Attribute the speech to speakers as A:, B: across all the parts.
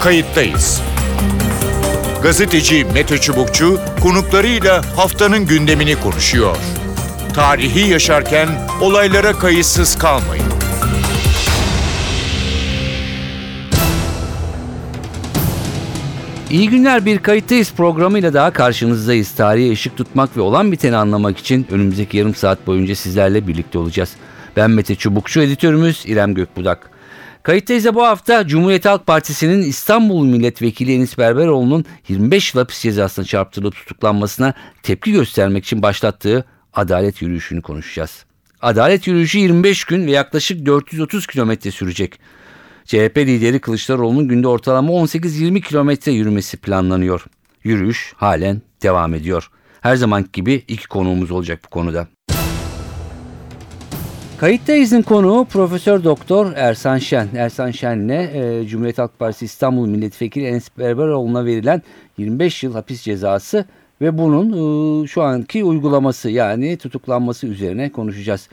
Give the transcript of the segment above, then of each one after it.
A: kayıttayız. Gazeteci Mete Çubukçu konuklarıyla haftanın gündemini konuşuyor. Tarihi yaşarken olaylara kayıtsız kalmayın.
B: İyi günler bir kayıttayız programıyla daha karşınızdayız. Tarihe ışık tutmak ve olan biteni anlamak için önümüzdeki yarım saat boyunca sizlerle birlikte olacağız. Ben Mete Çubukçu, editörümüz İrem Gökbudak. Kayıttayız'a bu hafta Cumhuriyet Halk Partisi'nin İstanbul Milletvekili Enis Berberoğlu'nun 25 yıl hapis cezasına çarptırılıp tutuklanmasına tepki göstermek için başlattığı adalet yürüyüşünü konuşacağız. Adalet yürüyüşü 25 gün ve yaklaşık 430 kilometre sürecek. CHP lideri Kılıçdaroğlu'nun günde ortalama 18-20 kilometre yürümesi planlanıyor. Yürüyüş halen devam ediyor. Her zamanki gibi iki konuğumuz olacak bu konuda. Kayıttayız'ın konuğu Profesör Doktor Ersan Şen. Ersan Şen'le e, Cumhuriyet Halk Partisi İstanbul Milletvekili Enes Berberoğlu'na verilen 25 yıl hapis cezası ve bunun e, şu anki uygulaması yani tutuklanması üzerine konuşacağız.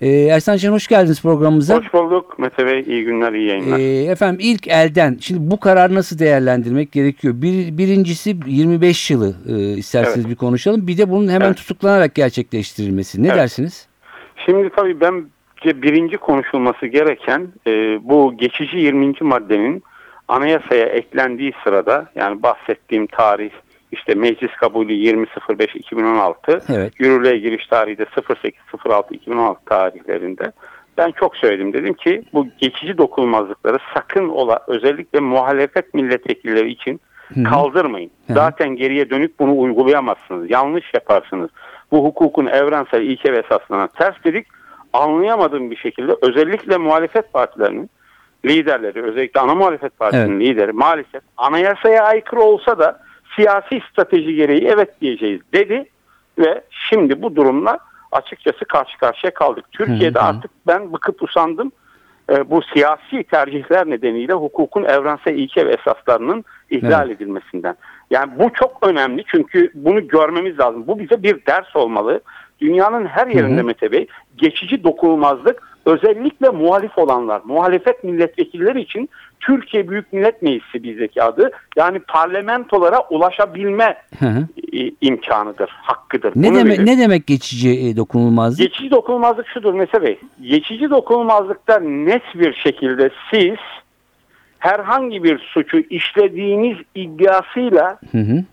B: E, Ersan Şen hoş geldiniz programımıza.
C: Hoş bulduk Mete Bey. İyi günler, iyi yayınlar.
B: E, efendim ilk elden şimdi bu karar nasıl değerlendirmek gerekiyor? Bir, birincisi 25 yılı e, isterseniz
C: Evet.
B: bir konuşalım. Bir de bunun hemen
C: Evet.
B: tutuklanarak gerçekleştirilmesi. Ne
C: Evet.
B: dersiniz?
C: Şimdi tabii bence birinci konuşulması gereken e, bu geçici 20. maddenin anayasaya eklendiği sırada yani bahsettiğim tarih işte meclis kabulü 20.05.2016
B: Evet.
C: yürürlüğe giriş tarihi de 08.06.2016 tarihlerinde ben çok söyledim dedim ki bu geçici dokunulmazlıkları sakın ola özellikle muhalefet milletvekilleri için
B: Hı hı.
C: kaldırmayın.
B: Hı hı.
C: Zaten geriye dönük bunu uygulayamazsınız. Yanlış yaparsınız. Bu hukukun evrensel ilke ve esaslarına ters dedik. Anlayamadığım bir şekilde özellikle muhalefet partilerinin liderleri, özellikle ana muhalefet partisinin lideri maalesef anayasaya aykırı olsa da siyasi strateji gereği evet diyeceğiz dedi ve şimdi bu durumla açıkçası karşı karşıya kaldık. Türkiye'de
B: Hı hı.
C: artık ben bıkıp usandım. Ee, bu siyasi tercihler nedeniyle hukukun evrensel ilke ve esaslarının ihlal edilmesinden. Yani bu çok önemli çünkü bunu görmemiz lazım. Bu bize bir ders olmalı. Dünyanın her yerinde
B: Hı hı.
C: Mete Bey geçici dokunulmazlık özellikle muhalif olanlar, muhalefet milletvekilleri için Türkiye Büyük Millet Meclisi bizdeki adı. Yani parlamentolara ulaşabilme
B: Hı hı.
C: e, imkanıdır, hakkıdır.
B: Ne
C: Bunu
B: demek ne demek geçici e, dokunulmazlık?
C: Geçici dokunulmazlık şudur Mete Bey. Geçici dokunulmazlıkta net bir şekilde siz herhangi bir suçu işlediğiniz iddiasıyla
B: Hı hı.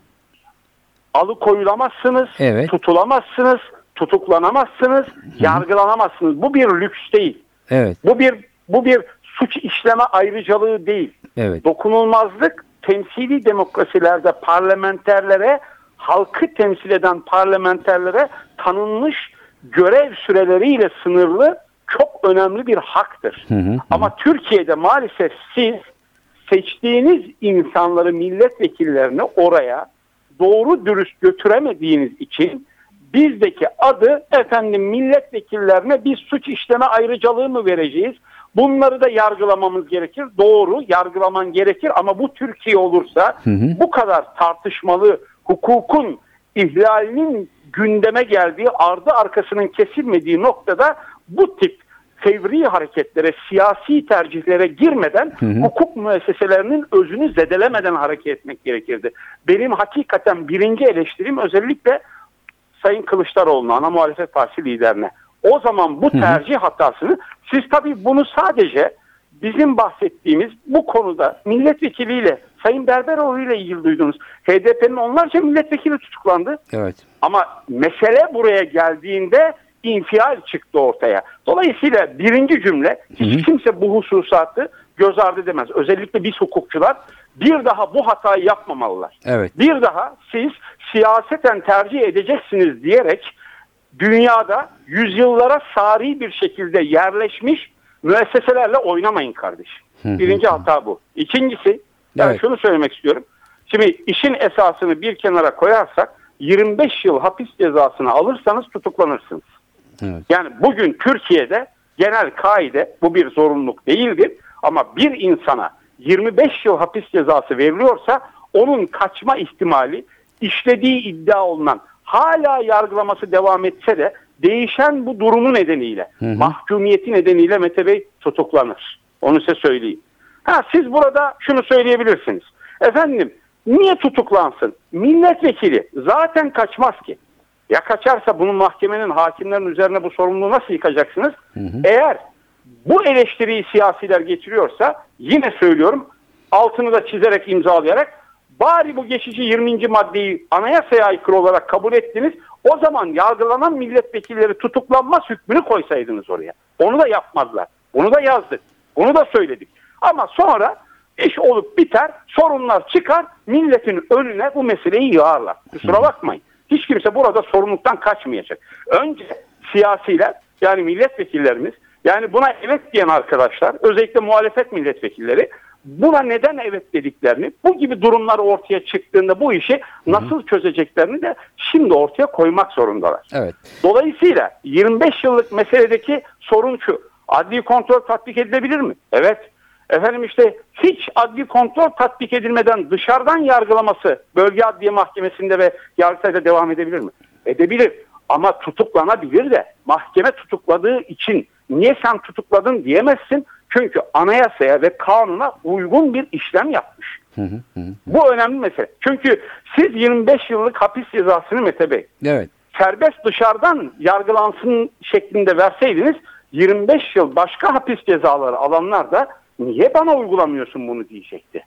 C: alıkoyulamazsınız,
B: Evet.
C: tutulamazsınız, tutuklanamazsınız, yargılanamazsınız. Bu bir lüks değil.
B: Evet,
C: Bu bir bu bir suç işleme ayrıcalığı değil.
B: evet.
C: Dokunulmazlık temsili demokrasilerde parlamenterlere, halkı temsil eden parlamenterlere tanınmış görev süreleriyle sınırlı çok önemli bir haktır.
B: Hı hı, hı.
C: Ama Türkiye'de maalesef siz seçtiğiniz insanları milletvekillerini oraya doğru dürüst götüremediğiniz için bizdeki adı efendim milletvekillerine bir suç işleme ayrıcalığı mı vereceğiz? Bunları da yargılamamız gerekir. Doğru yargılaman gerekir ama bu Türkiye olursa
B: Hı hı.
C: bu kadar tartışmalı hukukun ihlalinin gündeme geldiği ardı arkasının kesilmediği noktada bu tip fevri hareketlere, siyasi tercihlere girmeden
B: Hı hı.
C: hukuk müesseselerinin özünü zedelemeden hareket etmek gerekirdi. Benim hakikaten birinci eleştirim özellikle Sayın Kılıçdaroğlu'na, ana muhalefet partisi liderine. O zaman bu
B: hı.
C: tercih hatasını siz tabii bunu sadece bizim bahsettiğimiz bu konuda milletvekiliyle Sayın Berberoğlu ile ilgili duydunuz. HDP'nin onlarca milletvekili tutuklandı.
B: Evet.
C: Ama mesele buraya geldiğinde infial çıktı ortaya. Dolayısıyla birinci cümle hiç kimse bu hususatı göz ardı edemez. Özellikle biz hukukçular bir daha bu hatayı yapmamalılar.
B: Evet.
C: Bir daha siz siyaseten tercih edeceksiniz diyerek dünyada yüzyıllara sari bir şekilde yerleşmiş müesseselerle oynamayın kardeşim. Birinci hata bu. İkincisi ben
B: Evet.
C: şunu söylemek istiyorum. Şimdi işin esasını bir kenara koyarsak 25 yıl hapis cezasını alırsanız tutuklanırsınız.
B: Evet.
C: Yani bugün Türkiye'de genel kaide bu bir zorunluluk değildir ama bir insana 25 yıl hapis cezası veriliyorsa onun kaçma ihtimali işlediği iddia olunan hala yargılaması devam etse de değişen bu durumu nedeniyle
B: Hı hı.
C: mahkumiyeti nedeniyle Mete Bey tutuklanır. Onu size söyleyeyim. Ha siz burada şunu söyleyebilirsiniz. Efendim niye tutuklansın? Milletvekili zaten kaçmaz ki. Ya kaçarsa bunun mahkemenin hakimlerin üzerine bu sorumluluğu nasıl yıkacaksınız? Eğer bu eleştiriyi siyasiler getiriyorsa yine söylüyorum altını da çizerek imzalayarak bari bu geçici 20. maddeyi anayasaya aykırı olarak kabul ettiniz. O zaman yargılanan milletvekilleri tutuklanmaz hükmünü koysaydınız oraya. Onu da yapmazlar. Bunu da yazdık. Bunu da söyledik. Ama sonra iş olup biter, sorunlar çıkar, milletin önüne bu meseleyi yığarlar. Kusura bakmayın. Hiç kimse burada sorumluluktan kaçmayacak. Önce siyasiler yani milletvekillerimiz yani buna evet diyen arkadaşlar özellikle muhalefet milletvekilleri buna neden evet dediklerini bu gibi durumlar ortaya çıktığında bu işi nasıl çözeceklerini de şimdi ortaya koymak zorundalar.
B: Evet.
C: Dolayısıyla 25 yıllık meseledeki sorun şu. Adli kontrol tatbik edilebilir mi? Evet. Efendim işte hiç adli kontrol tatbik edilmeden dışarıdan yargılaması bölge adliye mahkemesinde ve yargıtayda devam edebilir mi? Edebilir. Ama tutuklanabilir de mahkeme tutukladığı için niye sen tutukladın diyemezsin. Çünkü anayasaya ve kanuna uygun bir işlem yapmış. Bu önemli mesele. Çünkü siz 25 yıllık hapis cezasını Mete Bey
B: Evet.
C: serbest dışarıdan yargılansın şeklinde verseydiniz 25 yıl başka hapis cezaları alanlar da niye bana uygulamıyorsun bunu diyecekti.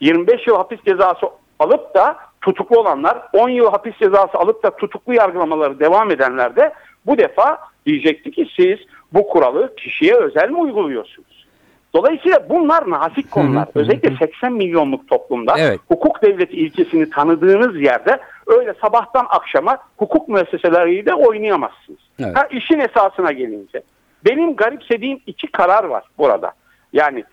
C: 25 yıl hapis cezası alıp da tutuklu olanlar 10 yıl hapis cezası alıp da tutuklu yargılamaları devam edenler de bu defa diyecekti ki siz bu kuralı kişiye özel mi uyguluyorsunuz? Dolayısıyla bunlar nazik konular. Özellikle 80 milyonluk toplumda
B: Evet.
C: hukuk devleti ilkesini tanıdığınız yerde öyle sabahtan akşama hukuk müesseseleriyle oynayamazsınız.
B: Evet.
C: Ha, işin esasına gelince benim garipsediğim iki karar var burada. Yani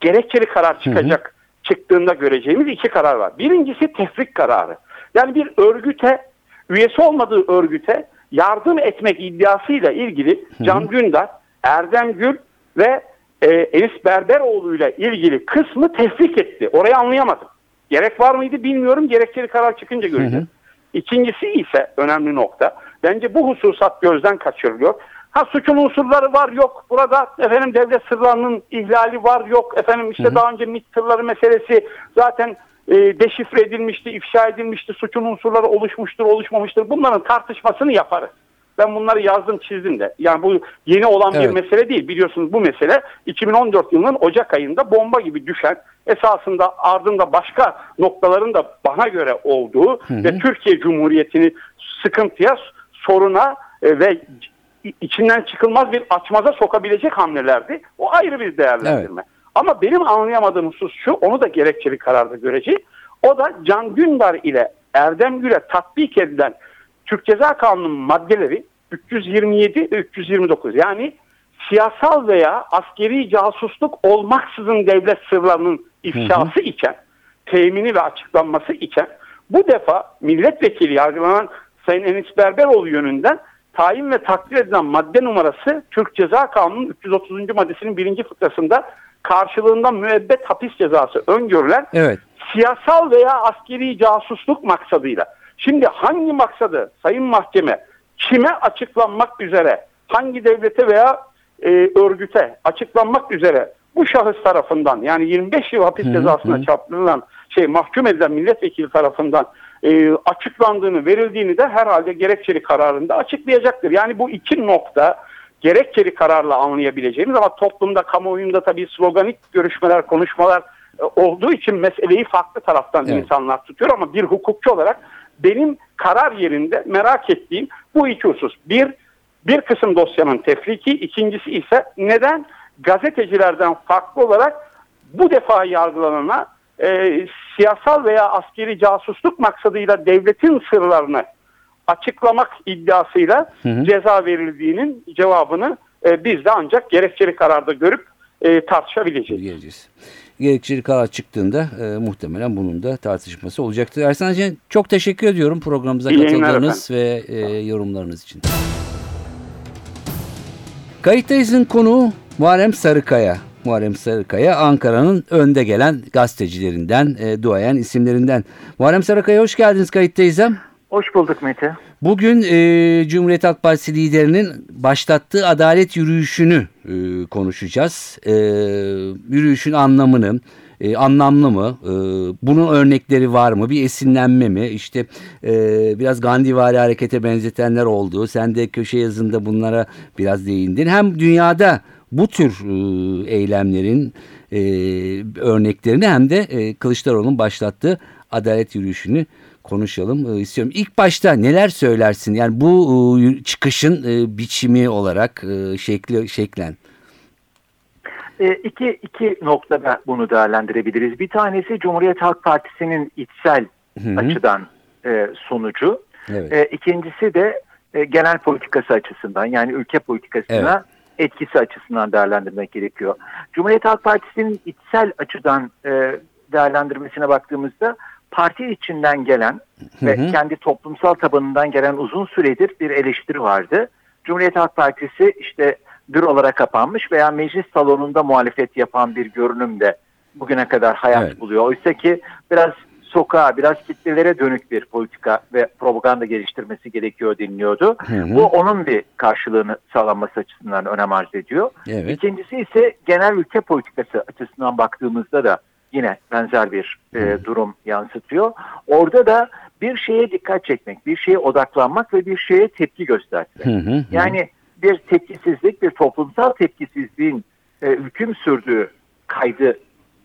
C: gerekçeli karar çıkacak çıktığında göreceğimiz iki karar var. Birincisi tefrik kararı. Yani bir örgüte üyesi olmadığı örgüte yardım etmek iddiasıyla ilgili Can Dündar, Erdem Gül ve e, Enis Berberoğlu ile ilgili kısmı tefrik etti. Orayı anlayamadım. Gerek var mıydı bilmiyorum. Gerekçeli karar çıkınca göreceğiz. İkincisi ise önemli nokta. Bence bu hususat gözden kaçırılıyor. Ha suçun unsurları var yok. Burada efendim devlet sırlarının ihlali var yok. Efendim işte daha önce MİT sırları meselesi zaten e, deşifre edilmişti, ifşa edilmişti. Suçun unsurları oluşmuştur, oluşmamıştır. Bunların tartışmasını yaparız. Ben bunları yazdım, çizdim de. Yani bu yeni olan
B: Evet.
C: bir mesele değil. Biliyorsunuz bu mesele 2014 yılının Ocak ayında bomba gibi düşen, esasında ardında başka noktaların da bana göre olduğu ve Türkiye Cumhuriyeti'ni sıkıntıya, soruna e, ve içinden çıkılmaz bir açmaza sokabilecek hamlelerdi. O ayrı bir değerlendirme. Ama benim anlayamadığım husus şu, onu da gerekçeli kararda göreceğiz. O da Can Dündar ile Erdem Gül'e tatbik edilen Türk Ceza Kanunu'nun maddeleri 327 ve 329 yani siyasal veya askeri casusluk olmaksızın devlet sırlarının ifşası iken, temini ve açıklanması iken bu defa milletvekili yargılanan Sayın Enis Berberoğlu yönünden tayin ve takdir edilen madde numarası Türk Ceza Kanunu'nun 330. maddesinin birinci fıkrasında karşılığında müebbet hapis cezası öngörülen
B: Evet.
C: siyasal veya askeri casusluk maksadıyla. Şimdi hangi maksadı Sayın Mahkeme kime açıklanmak üzere hangi devlete veya e, örgüte açıklanmak üzere bu şahıs tarafından yani 25 yıl hapis cezasına çarptırılan şey mahkum edilen milletvekili tarafından e, açıklandığını verildiğini de herhalde gerekçeli kararında açıklayacaktır. Yani bu iki nokta gerekçeli kararla anlayabileceğimiz ama toplumda kamuoyunda tabii sloganik görüşmeler konuşmalar e, olduğu için meseleyi farklı taraftan
B: Evet.
C: insanlar tutuyor ama bir hukukçu olarak benim karar yerinde merak ettiğim bu iki husus. Bir, bir kısım dosyanın tefriki, ikincisi ise neden gazetecilerden farklı olarak bu defa yargılanana e, siyasal veya askeri casusluk maksadıyla devletin sırlarını açıklamak iddiasıyla ceza verildiğinin cevabını e, biz de ancak gerekçeli kararda görüp e, tartışabileceğiz.
B: Geleceğiz. Gerekçeli karar çıktığında e, muhtemelen bunun da tartışması olacaktır. Ersan Can çok teşekkür ediyorum programımıza
C: İyi
B: katıldığınız ve e, yorumlarınız için. Kayıttayız'ın konuğu Muharrem Sarıkaya. Muharrem Sarıkaya Ankara'nın önde gelen gazetecilerinden, e, duayen isimlerinden. Muharrem Sarıkaya hoş geldiniz Kayıttayız'a.
D: Hoş bulduk Mete.
B: Bugün e, Cumhuriyet Halk Partisi liderinin başlattığı adalet yürüyüşünü e, konuşacağız. E, yürüyüşün anlamını, e, anlamlı mı? E, bunun örnekleri var mı? Bir esinlenme mi? İşte e, biraz Gandhivari harekete benzetenler oldu. Sen de köşe yazında bunlara biraz değindin. Hem dünyada bu tür e, eylemlerin e, örneklerini hem de e, Kılıçdaroğlu'nun başlattığı adalet yürüyüşünü konuşalım e, istiyorum. İlk başta neler söylersin? Yani bu e, çıkışın e, biçimi olarak e, şekli şeklen.
D: E, iki, iki noktada bunu değerlendirebiliriz. Bir tanesi Cumhuriyet Halk Partisi'nin içsel
B: Hı hı.
D: açıdan e, sonucu.
B: Evet.
D: E, ikincisi de e, genel politikası açısından yani ülke politikasına etkisi açısından değerlendirmek gerekiyor. Cumhuriyet Halk Partisi'nin içsel açıdan e, değerlendirmesine baktığımızda parti içinden gelen ve
B: Hı hı.
D: kendi toplumsal tabanından gelen uzun süredir bir eleştiri vardı. Cumhuriyet Halk Partisi işte bürolara kapanmış veya meclis salonunda muhalefet yapan bir görünümde bugüne kadar hayat
B: Evet.
D: buluyor. Oysa ki biraz sokağa, biraz kitlelere dönük bir politika ve propaganda geliştirmesi gerekiyor deniliyordu.
B: Hı hı.
D: Bu onun bir karşılığını sağlanması açısından önem arz ediyor.
B: Evet.
D: İkincisi ise genel ülke politikası açısından baktığımızda da yine benzer bir e, durum yansıtıyor. Orada da bir şeye dikkat çekmek, bir şeye odaklanmak ve bir şeye tepki göstermek.
B: Hı hı hı.
D: Yani bir tepkisizlik, bir toplumsal tepkisizliğin e, hüküm sürdüğü kaydı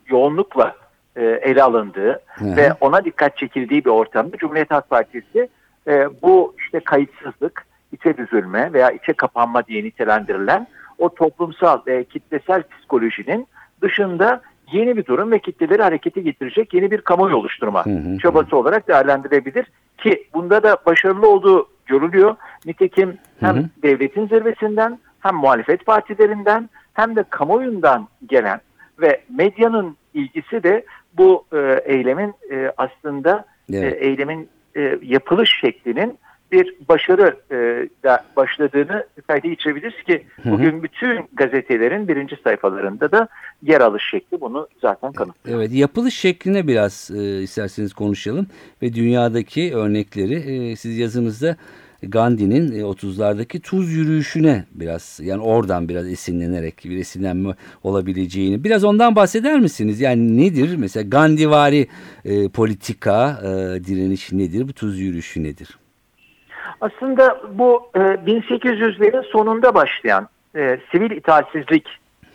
D: yoğunlukla e, ele alındığı
B: Hı.
D: ve ona dikkat çekildiği bir ortamda Cumhuriyet Halk Partisi e, bu işte kayıtsızlık, içe düzülme veya içe kapanma diye nitelendirilen o toplumsal ve kitlesel psikolojinin dışında yeni bir durum ve kitleleri harekete getirecek yeni bir kamuoyu oluşturma
B: Hı hı.
D: çabası olarak değerlendirebilir ki bunda da başarılı olduğu görülüyor. Nitekim hem
B: Hı hı.
D: devletin zirvesinden hem muhalefet partilerinden hem de kamuoyundan gelen ve medyanın ilgisi de bu e, eylemin e, aslında
B: Evet.
D: e, eylemin e, yapılış şeklinin bir başarı e, da başladığını kayda geçirebiliriz ki
B: Hı hı.
D: bugün bütün gazetelerin birinci sayfalarında da yer alış şekli bunu zaten kanıtlıyor.
B: Evet, yapılış şekline biraz e, isterseniz konuşalım ve dünyadaki örnekleri e, siz yazınızda Gandhi'nin e, 30'lardaki tuz yürüyüşüne biraz yani oradan biraz esinlenerek bir esinlenme olabileceğini biraz ondan bahseder misiniz? Yani nedir mesela Gandhivari e, politika e, direniş nedir? Bu tuz yürüyüşü nedir?
D: Aslında bu e, 1800'lerin sonunda başlayan e, sivil itaatsizlik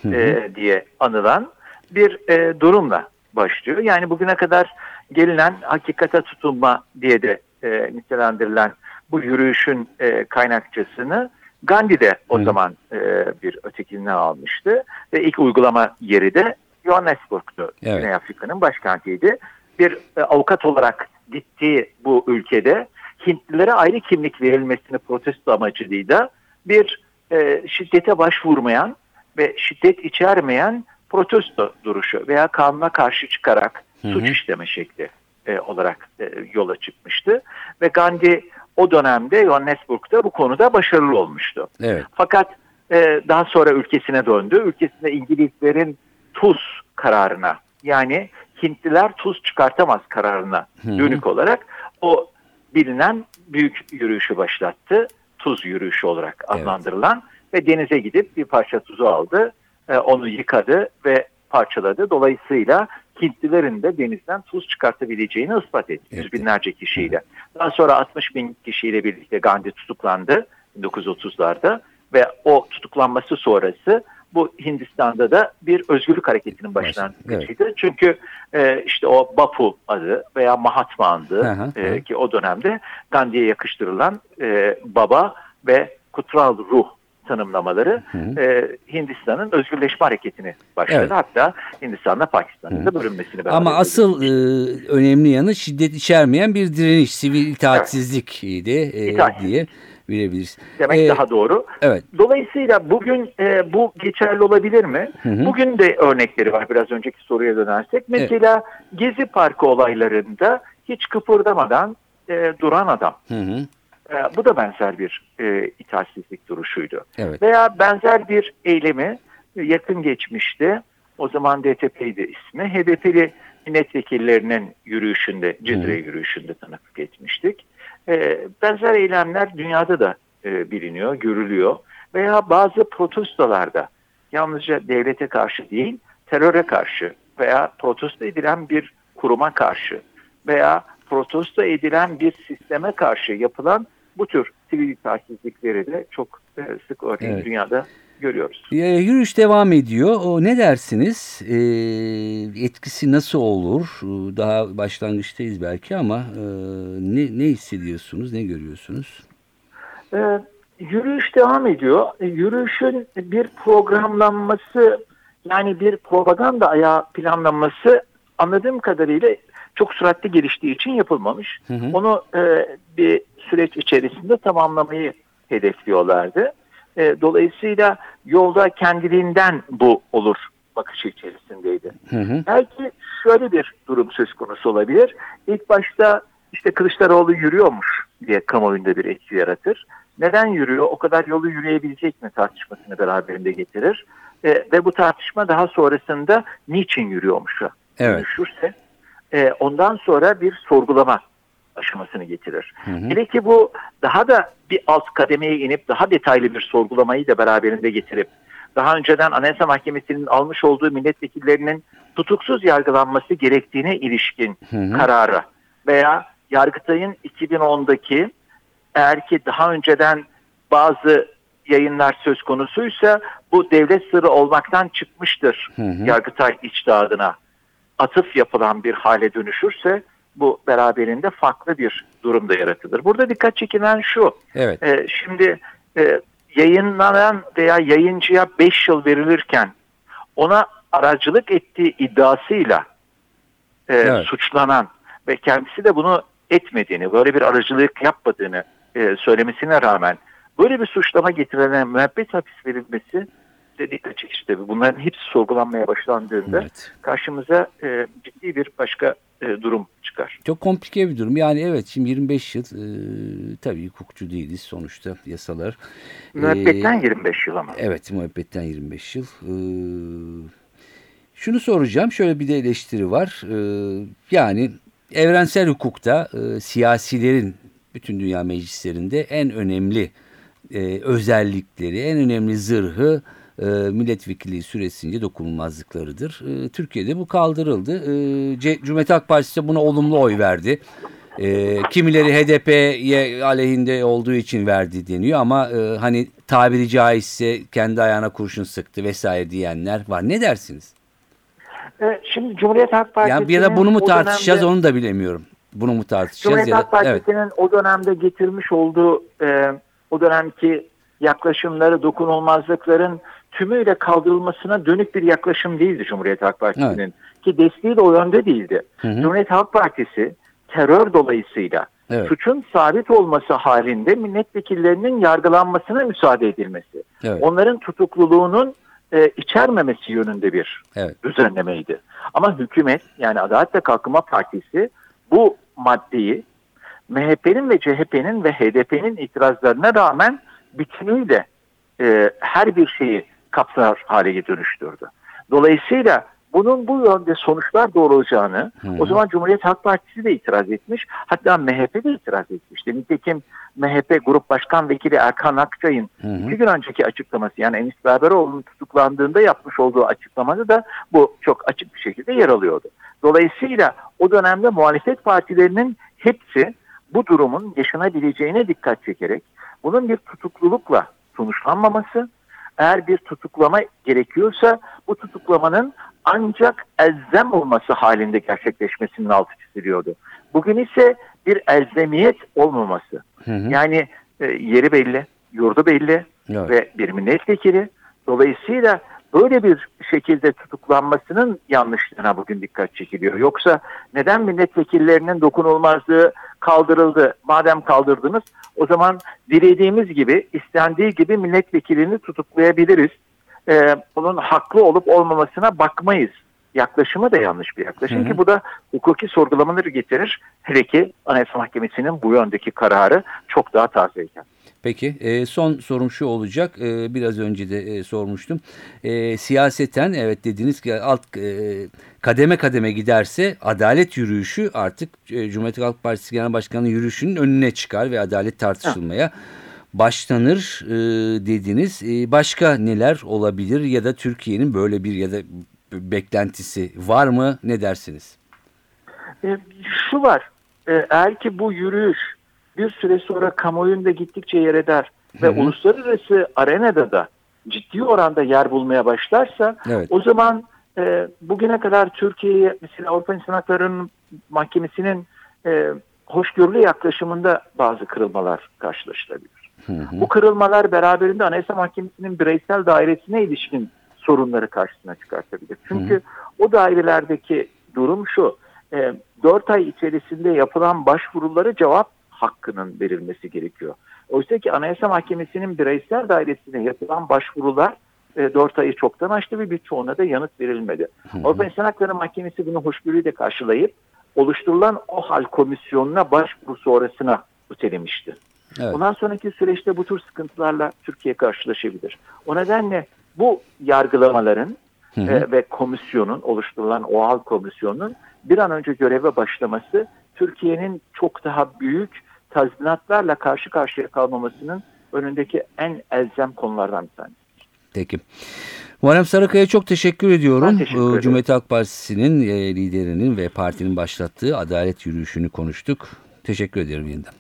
D: e, diye anılan bir e, durumla başlıyor. Yani bugüne kadar gelinen hakikate tutunma diye de e, nitelendirilen bu yürüyüşün e, kaynakçasını Gandhi de o
B: Hı.
D: zaman e, bir ötekiline almıştı ve ilk uygulama yeri de Johannesburg'tu.
B: Evet.
D: Güney Afrika'nın başkentiydi. Bir e, avukat olarak gittiği bu ülkede Hintlilere ayrı kimlik verilmesini protesto amacıyla bir e, şiddete başvurmayan ve şiddet içermeyen protesto duruşu veya kanuna karşı çıkarak
B: Hı hı.
D: suç işleme şekli e, olarak e, yola çıkmıştı. Ve Gandhi o dönemde Johannesburg'da bu konuda başarılı olmuştu.
B: Evet.
D: Fakat e, daha sonra ülkesine döndü. Ülkesinde İngilizlerin tuz kararına yani Hintliler tuz çıkartamaz kararına
B: Hı hı.
D: dönük olarak o bilinen büyük yürüyüşü başlattı. Tuz yürüyüşü olarak
B: Evet.
D: adlandırılan ve denize gidip bir parça tuzu aldı. e, onu yıkadı ve parçaladı. Dolayısıyla Hintlilerin de denizden tuz çıkartabileceğini ispat etti.
B: Evet.
D: Yüz binlerce kişiyle. Daha sonra 60 bin kişiyle birlikte Gandhi tutuklandı 1930'larda ve o tutuklanması sonrası bu Hindistan'da da bir özgürlük hareketinin başlangıcıydı. Çünkü e, işte o Bapu adı veya Mahatma
B: hı,
D: e, ki o dönemde Gandhi'ye yakıştırılan e, baba ve kutral ruh tanımlamaları
B: hı.
D: e, Hindistan'ın özgürleşme hareketini başladı.
B: Evet.
D: Hatta Hindistan'la Pakistan'ın da bölünmesini beraber
B: Ama asıl e, önemli yanı şiddet içermeyen bir direniş, sivil itaatsizlik de e,
D: İtaatsizlik.
B: diye bilebiliriz.
D: demek
B: E,
D: daha doğru.
B: Evet.
D: Dolayısıyla bugün e, bu geçerli olabilir mi?
B: Hı hı.
D: Bugün de örnekleri var biraz önceki soruya dönersek. Mesela Gezi Parkı olaylarında hiç kıpırdamadan e, duran adam.
B: Hı hı.
D: E, bu da benzer bir e, itaatsizlik duruşuydu.
B: Evet.
D: Veya benzer bir eylemi yakın geçmişte o zaman DTP'ydi ismi. HDP'li milletvekillerinin yürüyüşünde, Cidre
B: Hı.
D: yürüyüşünde tanıklık etmiştik. E, benzer eylemler dünyada da e, biliniyor, görülüyor. Veya bazı protestolarda yalnızca devlete karşı değil, teröre karşı veya protesto edilen bir kuruma karşı veya protesto edilen bir sisteme karşı yapılan bu tür sivil itaatsizlikleri de çok e, sık örneğin
B: Evet.
D: dünyada görüyoruz.
B: E, yürüyüş devam ediyor. O ne dersiniz? E, etkisi nasıl olur? E, Daha başlangıçtayız belki ama e, ne, ne hissediyorsunuz, ne görüyorsunuz?
D: Ee, yürüyüş devam ediyor. Ee, Yürüyüşün bir programlanması yani bir propaganda ayağı planlanması anladığım kadarıyla çok süratli geliştiği için yapılmamış.
B: Hı hı.
D: Onu e, bir süreç içerisinde tamamlamayı hedefliyorlardı. E, dolayısıyla yolda kendiliğinden bu olur bakışı içerisindeydi.
B: Hı hı.
D: Belki şöyle bir durum söz konusu olabilir. İlk başta işte Kılıçdaroğlu yürüyormuş diye kamuoyunda bir etki yaratır. Neden yürüyor? O kadar yolu yürüyebilecek mi tartışmasını beraberinde getirir. E, ve bu tartışma daha sonrasında niçin yürüyormuşa
B: Evet.
D: dönüşürse e, ondan sonra bir sorgulama aşamasını getirir.
B: Hı hı.
D: Hele ki bu daha da bir alt kademeye inip daha detaylı bir sorgulamayı da beraberinde getirip daha önceden Anayasa Mahkemesi'nin almış olduğu milletvekillerinin tutuksuz yargılanması gerektiğine ilişkin
B: Hı hı.
D: karara veya Yargıtay'ın 2010'daki eğer ki daha önceden bazı yayınlar söz konusuysa bu devlet sırrı olmaktan çıkmıştır
B: Hı hı.
D: Yargıtay içtihadına atıf yapılan bir hale dönüşürse bu beraberinde farklı bir durumda yaratılır. Burada dikkat çekilen şu.
B: Evet.
D: e, şimdi e, yayınlanan veya yayıncıya 5 yıl verilirken ona aracılık ettiği iddiasıyla e,
B: Evet.
D: suçlanan ve kendisi de bunu etmediğini, böyle bir aracılık yapmadığını e, söylemesine rağmen böyle bir suçlama getirilen müebbet hapis verilmesi de dikkat çekici tabii. Bunların hepsi sorgulanmaya başlandığında
B: Evet.
D: karşımıza e, ciddi bir başka e, durum çıkar.
B: Çok komplike bir durum. Yani evet şimdi 25 yıl e, tabii hukukçu değiliz sonuçta yasalar.
D: Müebbetten
B: E,
D: 25 yıl ama.
B: Evet muhabbetten 25 yıl. Ee, şunu soracağım şöyle bir de eleştiri var. Ee, yani evrensel hukukta e, siyasilerin bütün dünya meclislerinde en önemli e, özellikleri, en önemli zırhı e, milletvekilliği süresince dokunulmazlıklarıdır. E, Türkiye'de bu kaldırıldı. E, Cumhuriyet Halk Partisi de buna olumlu oy verdi. E, kimileri HDP'ye aleyhinde olduğu için verdi deniyor ama e, hani tabiri caizse kendi ayağına kurşun sıktı vesaire diyenler var. Ne dersiniz?
D: E, şimdi Cumhuriyet Halk Partisi'nin
B: Yani ya da bunu mu tartışacağız
D: dönemde-
B: onu da bilemiyorum. Bunu mu tartışacağız
D: Cumhuriyet
B: ya
D: Halk
B: da evet.
D: Partisi'nin o dönemde getirmiş olduğu e, o dönemki yaklaşımları, dokunulmazlıkların tümüyle kaldırılmasına dönük bir yaklaşım değildi Cumhuriyet Halk Partisi'nin. Ki desteği de o yönde değildi.
B: Hı hı.
D: Cumhuriyet Halk Partisi terör dolayısıyla
B: Evet.
D: suçun sabit olması halinde milletvekillerinin yargılanmasına müsaade edilmesi.
B: Evet.
D: Onların tutukluluğunun e, içermemesi yönünde bir
B: Evet.
D: düzenlemeydi. Ama hükümet yani Adalet ve Kalkınma Partisi bu maddeyi MHP'nin ve CHP'nin ve HDP'nin itirazlarına rağmen bütünüyle e, her bir şeyi kapsar hale dönüştürdü. Dolayısıyla bunun bu yönde sonuçlar doğuracağını
B: hı.
D: o zaman Cumhuriyet Halk Partisi de itiraz etmiş. Hatta MHP de itiraz etmişti. Nitekim MHP Grup Başkan Vekili Erkan Akçay'ın
B: hı.
D: iki gün önceki açıklaması yani Enis Berberoğlu'nun tutuklandığında yapmış olduğu açıklamada da bu çok açık bir şekilde yer alıyordu. Dolayısıyla o dönemde muhalefet partilerinin hepsi bu durumun yaşanabileceğine dikkat çekerek bunun bir tutuklulukla sonuçlanmaması, eğer bir tutuklama gerekiyorsa bu tutuklamanın ancak elzem olması halinde gerçekleşmesinin altı çiziliyordu. Bugün ise bir elzemiyet olmaması.
B: Hı hı.
D: Yani e, yeri belli, yurdu belli
B: Evet.
D: ve bir milletvekili. Dolayısıyla böyle bir şekilde tutuklanmasının yanlışlığına bugün dikkat çekiliyor. Yoksa neden milletvekillerinin dokunulmazlığı kaldırıldı? Madem kaldırdınız o zaman dilediğimiz gibi, istendiği gibi milletvekilini tutuklayabiliriz. Ee, bunun haklı olup olmamasına bakmayız. Yaklaşımı da yanlış bir yaklaşım
B: Hı hı.
D: ki bu da hukuki sorgulamaları getirir. Hele ki Anayasa Mahkemesi'nin bu yöndeki kararı çok daha tazeyken.
B: Peki e, son sorum şu olacak. E, biraz önce de e, sormuştum. E, siyaseten evet dediniz ki alt e, kademe kademe giderse adalet yürüyüşü artık e, Cumhuriyet Halk Partisi Genel Başkanı yürüyüşünün önüne çıkar ve adalet tartışılmaya başlanır e, dediniz. E, başka neler olabilir ya da Türkiye'nin böyle bir ya da beklentisi var mı? Ne dersiniz?
D: E, şu var, e, eğer ki bu yürüyüş bir süre sonra kamuoyunda gittikçe yer eder ve
B: Hı hı.
D: uluslararası arenada da ciddi oranda yer bulmaya başlarsa
B: Evet.
D: o zaman e, bugüne kadar Türkiye'ye mesela Avrupa İnsan Hakları Mahkemesi'nin e, hoşgörülü yaklaşımında bazı kırılmalar karşılaşılabilir.
B: Hı hı.
D: Bu kırılmalar beraberinde Anayasa Mahkemesi'nin bireysel dairesine ilişkin sorunları karşısına çıkartabilir. Çünkü o dairelerdeki durum şu, e, 4 ay içerisinde yapılan başvurulara cevap hakkının verilmesi gerekiyor. Oysa ki Anayasa Mahkemesi'nin bireysel dairesine yapılan başvurular e, 4 ayı çoktan aştı ve birçoğuna da yanıt verilmedi. Avrupa İnsan Hakları Mahkemesi bunu hoşgörüyle karşılayıp oluşturulan o hal komisyonuna başvuru sonrasına ötelemişti.
B: Evet.
D: Bundan sonraki süreçte bu tür sıkıntılarla Türkiye karşılaşabilir. O nedenle bu yargılamaların
B: Hı hı.
D: e, ve komisyonun oluşturulan OHAL komisyonunun bir an önce göreve başlaması Türkiye'nin çok daha büyük tazminatlarla karşı karşıya kalmamasının önündeki en elzem konulardan bir tanesi.
B: Peki. Muharrem Sarıkaya çok teşekkür ediyorum.
D: Ben teşekkür
B: Ee,
D: ederim.
B: Cumhuriyet Halk Partisi'nin e, liderinin ve partinin başlattığı adalet yürüyüşünü konuştuk. Teşekkür ederim yeniden.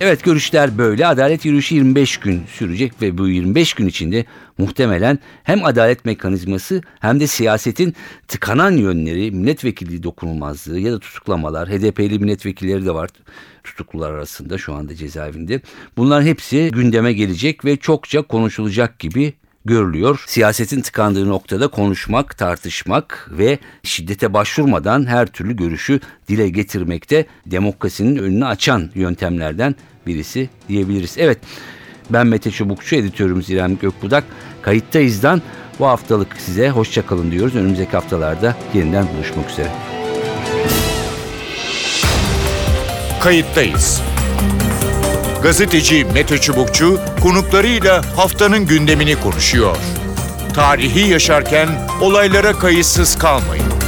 B: Evet görüşler böyle. Adalet yürüyüşü 25 gün sürecek ve bu 25 gün içinde muhtemelen hem adalet mekanizması hem de siyasetin tıkanan yönleri, milletvekili dokunulmazlığı ya da tutuklamalar, HDP'li milletvekilleri de var tutuklular arasında şu anda cezaevinde. Bunların hepsi gündeme gelecek ve çokça konuşulacak gibi görülüyor. Siyasetin tıkandığı noktada konuşmak, tartışmak ve şiddete başvurmadan her türlü görüşü dile getirmekte demokrasinin önünü açan yöntemlerden birisi diyebiliriz. Evet ben Mete Çubukçu, editörümüz İrem Gökbudak. Kayıttayız'dan bu haftalık size hoşçakalın diyoruz. Önümüzdeki haftalarda yeniden buluşmak üzere.
A: Kayıttayız. Gazeteci Mete Çubukçu konuklarıyla haftanın gündemini konuşuyor. Tarihi yaşarken olaylara kayıtsız kalmayın.